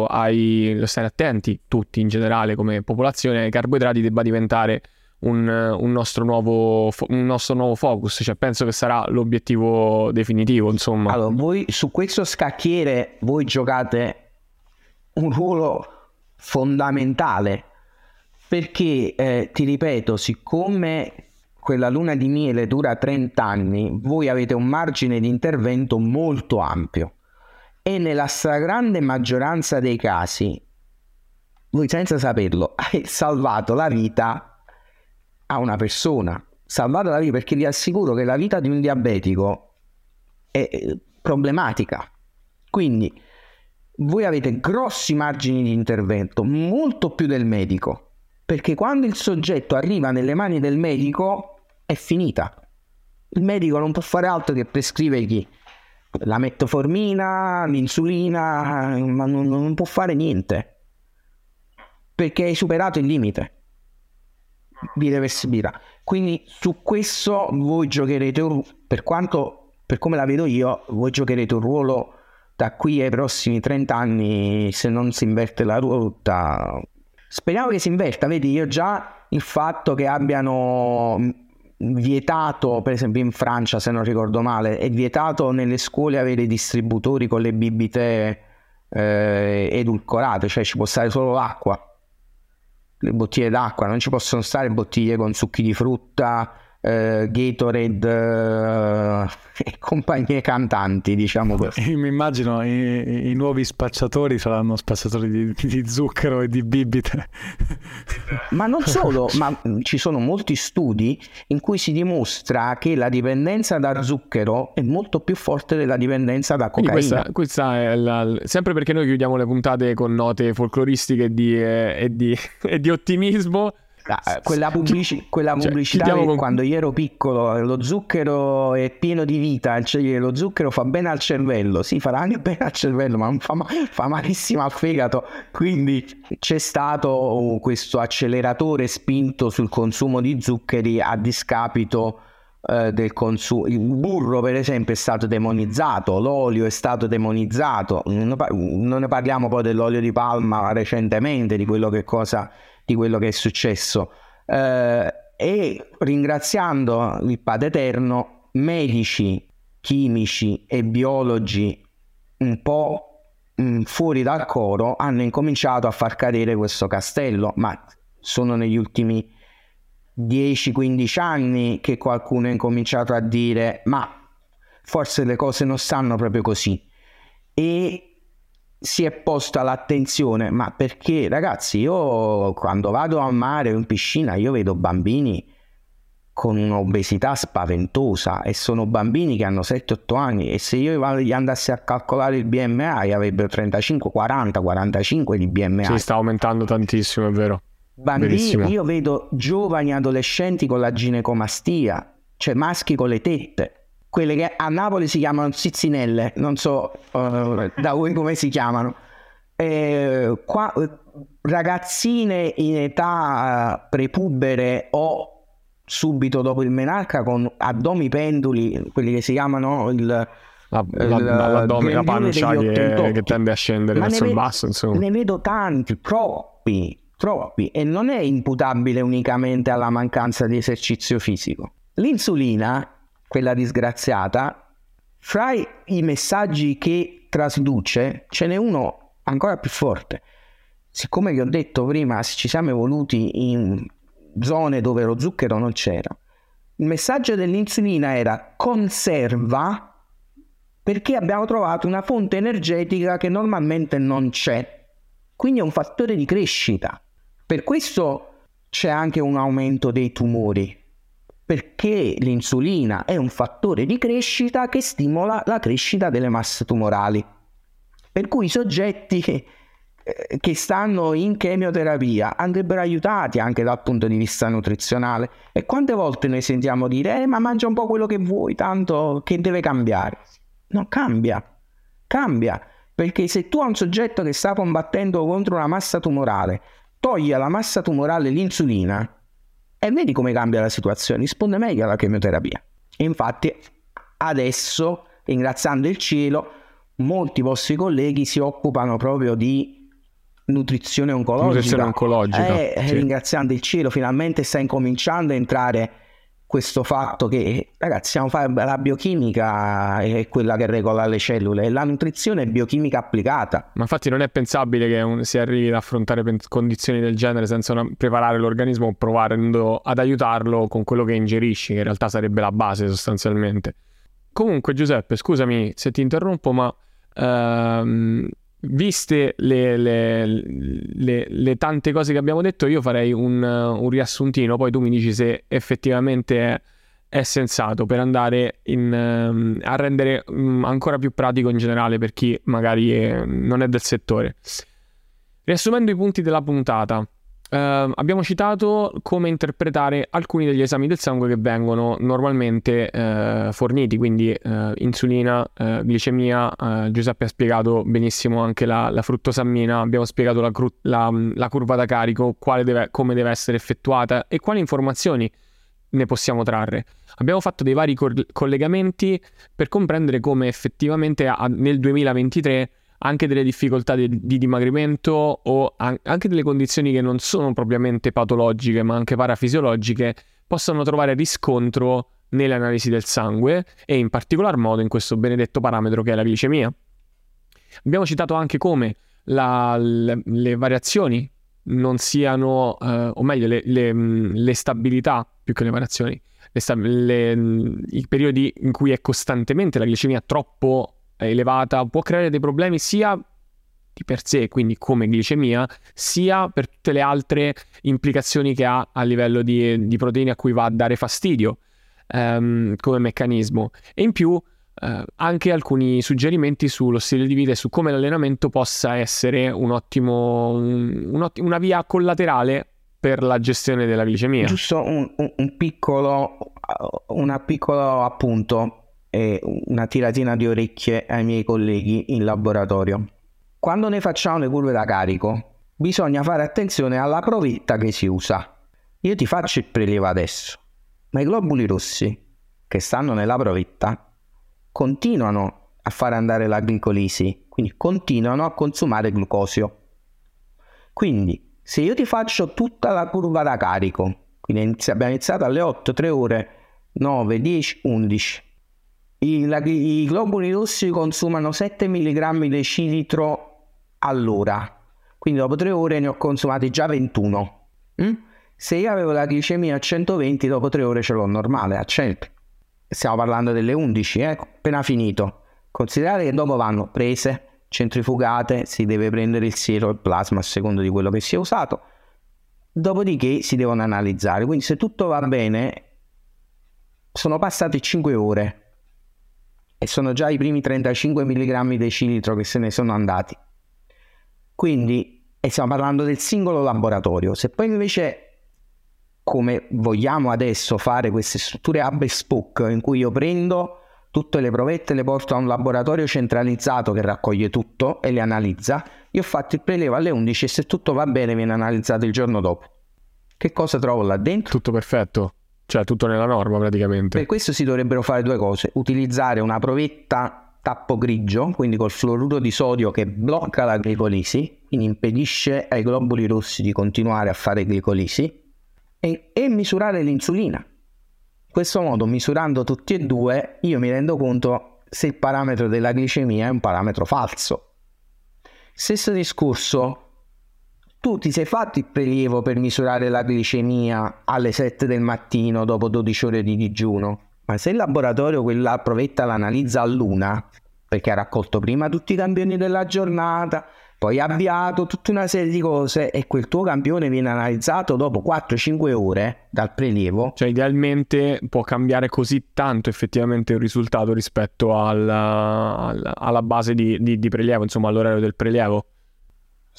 A: ai, lo stare attenti tutti in generale come popolazione ai carboidrati debba diventare un, un, nostro nuovo, un, nostro nuovo, focus, cioè penso che sarà l'obiettivo definitivo, insomma.
C: Allora, voi su questo scacchiere voi giocate un ruolo fondamentale perché eh, ti ripeto, siccome quella luna di miele dura 30 anni, voi avete un margine di intervento molto ampio. E nella stragrande maggioranza dei casi, voi senza saperlo, hai salvato la vita a una persona, salvare la vita, perché vi assicuro che la vita di un diabetico è problematica. Quindi voi avete grossi margini di intervento, molto più del medico, perché quando il soggetto arriva nelle mani del medico è finita. Il medico non può fare altro che prescrivergli la metformina, l'insulina, ma non, non può fare niente perché hai superato il limite di reversibilità. Quindi su questo voi giocherete un, per quanto per come la vedo io, voi giocherete un ruolo da qui ai prossimi 30 anni se non si inverte la rotta. Speriamo che si inverta, vedi, io già il fatto che abbiano vietato, per esempio in Francia, se non ricordo male, è vietato nelle scuole avere distributori con le bibite eh, edulcorate, cioè ci può stare solo l'acqua, le bottiglie d'acqua, non ci possono stare bottiglie con succhi di frutta, eh, Gatorade eh, e compagnie cantanti, diciamo così.
B: Mi immagino i, i, nuovi spacciatori saranno spacciatori di, di, zucchero e di bibite.
C: Ma non solo, ma ci sono molti studi in cui si dimostra che la dipendenza da zucchero è molto più forte della dipendenza da cocaina.
A: Questa, questa, è la, sempre perché noi chiudiamo le puntate con note folcloristiche di, eh, e, di, e di ottimismo.
C: Ah, eh, quella, pubblici- quella cioè, pubblicità con... quando io ero piccolo lo zucchero è pieno di vita cioè lo zucchero fa bene al cervello sì farà anche bene al cervello ma fa, ma- fa malissimo al fegato. Quindi c'è stato questo acceleratore spinto sul consumo di zuccheri a discapito eh, del consumo il burro per esempio è stato demonizzato l'olio è stato demonizzato. Non ne parliamo poi dell'olio di palma recentemente di quello che cosa di quello che è successo. Eh, e ringraziando il Padre Eterno, medici, chimici e biologi un po' mh, fuori dal coro hanno incominciato a far cadere questo castello, ma sono negli ultimi 10-15 anni che qualcuno ha incominciato a dire ma forse le cose non stanno proprio così. E si è posta l'attenzione, ma perché ragazzi, io quando vado a mare o in piscina, io vedo bambini con un'obesità spaventosa e sono bambini che hanno 7-8 anni e se io gli andassi a calcolare il BMI avrebbero 35, 40, 45 di BMI.
A: Si sta aumentando tantissimo, è vero.
C: Bambini, Verissimo. io vedo giovani adolescenti con la ginecomastia, cioè maschi con le tette quelle che a Napoli si chiamano zizzinelle, non so uh, da voi come si chiamano. Eh, qua, ragazzine in età prepubere o subito dopo il menarca con addomi penduli, quelli che si chiamano il,
A: la, la, l'addome, la pancia che, che, tende a scendere Ma verso il basso. Insomma.
C: Ne vedo tanti, troppi, troppi, e non è imputabile unicamente alla mancanza di esercizio fisico. L'insulina quella disgraziata, fra i messaggi che trasduce ce n'è uno ancora più forte. Siccome vi ho detto prima, ci siamo evoluti in zone dove lo zucchero non c'era, il messaggio dell'insulina era conserva perché abbiamo trovato una fonte energetica che normalmente non c'è. Quindi è un fattore di crescita. Per questo c'è anche un aumento dei tumori, perché l'insulina è un fattore di crescita che stimola la crescita delle masse tumorali. Per cui i soggetti che, eh, che stanno in chemioterapia andrebbero aiutati anche dal punto di vista nutrizionale. E quante volte noi sentiamo dire, eh, ma mangia un po' quello che vuoi, tanto che deve cambiare. No, cambia, cambia. Perché se tu a un soggetto che sta combattendo contro una massa tumorale togli alla massa tumorale l'insulina, e vedi come cambia la situazione, risponde meglio alla chemioterapia. E infatti adesso, ringraziando il cielo, molti vostri colleghi si occupano proprio di nutrizione oncologica.
A: Nutrizione oncologica.
C: Eh, sì. Ringraziando il cielo, finalmente sta incominciando a entrare questo fatto che, ragazzi, la biochimica è quella che regola le cellule la nutrizione è biochimica applicata.
A: Ma infatti non è pensabile che un, si arrivi ad affrontare condizioni del genere senza una, preparare l'organismo o provando ad aiutarlo con quello che ingerisci, che in realtà sarebbe la base sostanzialmente. Comunque Giuseppe, scusami se ti interrompo, ma ehm, viste le, le, le, le, tante cose che abbiamo detto, io farei un, un, riassuntino, poi tu mi dici se effettivamente è, è sensato per andare in, um, a rendere um, ancora più pratico in generale per chi magari è, non è del settore. Riassumendo i punti della puntata, Uh, abbiamo citato come interpretare alcuni degli esami del sangue che vengono normalmente uh, forniti, quindi uh, insulina, glicemia, Giuseppe ha spiegato benissimo anche la, la fruttosammina, abbiamo spiegato la, cru- la, la curva da carico, deve, come deve essere effettuata e quali informazioni ne possiamo trarre. Abbiamo fatto dei vari co- collegamenti per comprendere come effettivamente a, nel 2023 anche delle difficoltà di, di dimagrimento o an- anche delle condizioni che non sono propriamente patologiche ma anche parafisiologiche possano trovare riscontro nelle analisi del sangue e in particolar modo in questo benedetto parametro che è la glicemia. Abbiamo citato anche come la, le, le, variazioni non siano, eh, o meglio, le, le, le, stabilità più che le variazioni, i periodi in cui è costantemente la glicemia troppo elevata può creare dei problemi sia di per sé, quindi come glicemia, sia per tutte le altre implicazioni che ha a livello di, di proteine a cui va a dare fastidio um, come meccanismo. E in più uh, anche alcuni suggerimenti sullo stile di vita e su come l'allenamento possa essere un ottimo, un, un ottimo, una via collaterale per la gestione della glicemia.
C: Giusto un, un piccolo, piccolo appunto e una tiratina di orecchie ai miei colleghi in laboratorio. Quando ne facciamo le curve da carico, bisogna fare attenzione alla provetta che si usa. Io ti faccio il prelievo adesso, ma i globuli rossi che stanno nella provetta continuano a fare andare la glicolisi, quindi continuano a consumare glucosio. Quindi, se io ti faccio tutta la curva da carico, quindi abbiamo iniziato alle 8, 3 ore, 9, 10, 11, i, la, I, globuli rossi consumano 7 mg decilitro all'ora, quindi dopo 3 ore ne ho consumati già 21. Mm? Se io avevo la glicemia a 120, dopo 3 ore ce l'ho normale a 100. Stiamo parlando delle 11, eh? appena finito. Considerate che dopo vanno prese, centrifugate, si deve prendere il siero e il plasma a seconda di quello che si è usato. Dopodiché si devono analizzare. Quindi se tutto va bene, sono passate 5 ore e sono già i primi 35 mg decilitro che se ne sono andati. Quindi, e stiamo parlando del singolo laboratorio. Se poi invece, come vogliamo adesso fare queste strutture hub e spoke, in cui io prendo tutte le provette, le porto a un laboratorio centralizzato che raccoglie tutto e le analizza, io ho fatto il prelevo alle 11 e se tutto va bene viene analizzato il giorno dopo. Che cosa trovo là dentro?
A: Tutto perfetto. Cioè tutto nella norma praticamente.
C: Per questo si dovrebbero fare due cose. Utilizzare una provetta tappo grigio, quindi col fluoruro di sodio che blocca la glicolisi, quindi impedisce ai globuli rossi di continuare a fare glicolisi, e, e misurare l'insulina. In questo modo, misurando tutti e due, io mi rendo conto se il parametro della glicemia è un parametro falso. Stesso discorso tu ti sei fatto il prelievo per misurare la glicemia alle 7 del mattino dopo 12 ore di digiuno, ma se il laboratorio quella provetta l'analizza all'una, perché ha raccolto prima tutti i campioni della giornata, poi ha avviato tutta una serie di cose e quel tuo campione viene analizzato dopo 4-5 ore dal prelievo.
A: Cioè idealmente può cambiare così tanto effettivamente il risultato rispetto alla, alla, alla base di, di, di prelievo, insomma all'orario del prelievo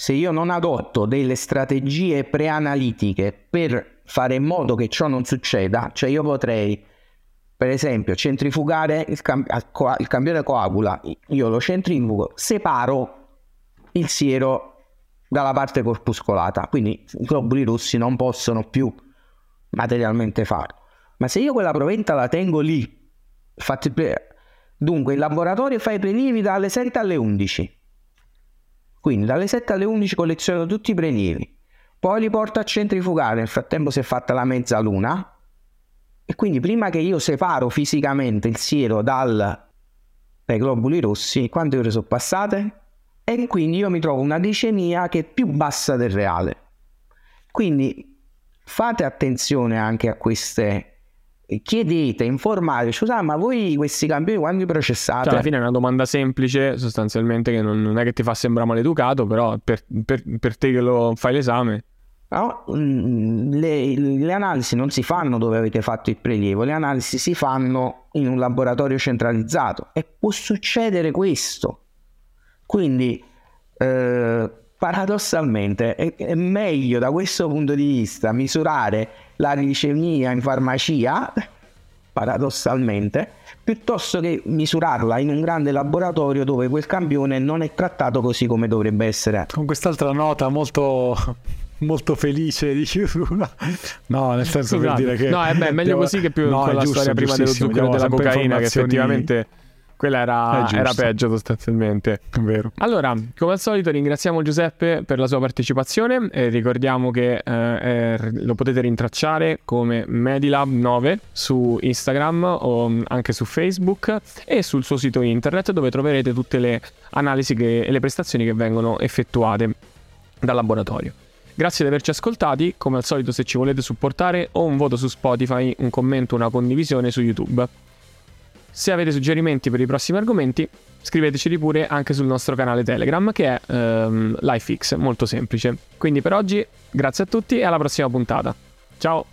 C: se io non adotto delle strategie preanalitiche per fare in modo che ciò non succeda, cioè io potrei, per esempio, centrifugare il, cam- il campione coagula, io lo centrifugo, separo il siero dalla parte corpuscolata, quindi i globuli rossi non possono più materialmente farlo. Ma se io quella proventa la tengo lì, pre- dunque il laboratorio fa i prelievi dalle 7 alle 11, quindi dalle 7 alle 11 colleziono tutti i prelievi, poi li porto a centrifugare, nel frattempo si è fatta la mezzaluna e quindi prima che io separo fisicamente il siero dal, dai globuli rossi, quante ore sono passate? E quindi io mi trovo una glicemia che è più bassa del reale. Quindi fate attenzione anche a queste chiedete, informate, scusate, ma voi questi campioni quando li processate?
A: Cioè, alla fine è una domanda semplice, sostanzialmente, che non, non è che ti fa sembrare maleducato, però per, per, per te che lo fai l'esame.
C: No, mm, le, le, analisi non si fanno dove avete fatto il prelievo, le analisi si fanno in un laboratorio centralizzato e può succedere questo. Quindi, eh, paradossalmente, è, è meglio da questo punto di vista misurare la glicemia in farmacia, paradossalmente, piuttosto che misurarla in un grande laboratorio dove quel campione non è trattato così come dovrebbe essere.
B: Con quest'altra nota molto molto felice di chiusura. No, nel senso Scusate. per dire che...
A: No, è, beh, meglio così che più no, con la storia prima dello zucchero e della cocaina, che effettivamente quella era, era, peggio sostanzialmente.
B: Vero.
A: Allora, come al solito ringraziamo Giuseppe per la sua partecipazione e ricordiamo che eh, lo potete rintracciare come Medilab9 su Instagram o anche su Facebook e sul suo sito internet dove troverete tutte le analisi che, e le prestazioni che vengono effettuate dal laboratorio. Grazie di averci ascoltati, come al solito se ci volete supportare o un voto su Spotify, un commento, una condivisione su YouTube. Se avete suggerimenti per i prossimi argomenti, scriveteceli pure anche sul nostro canale Telegram che è ehm, LifeX, molto semplice. Quindi per oggi grazie a tutti e alla prossima puntata. Ciao!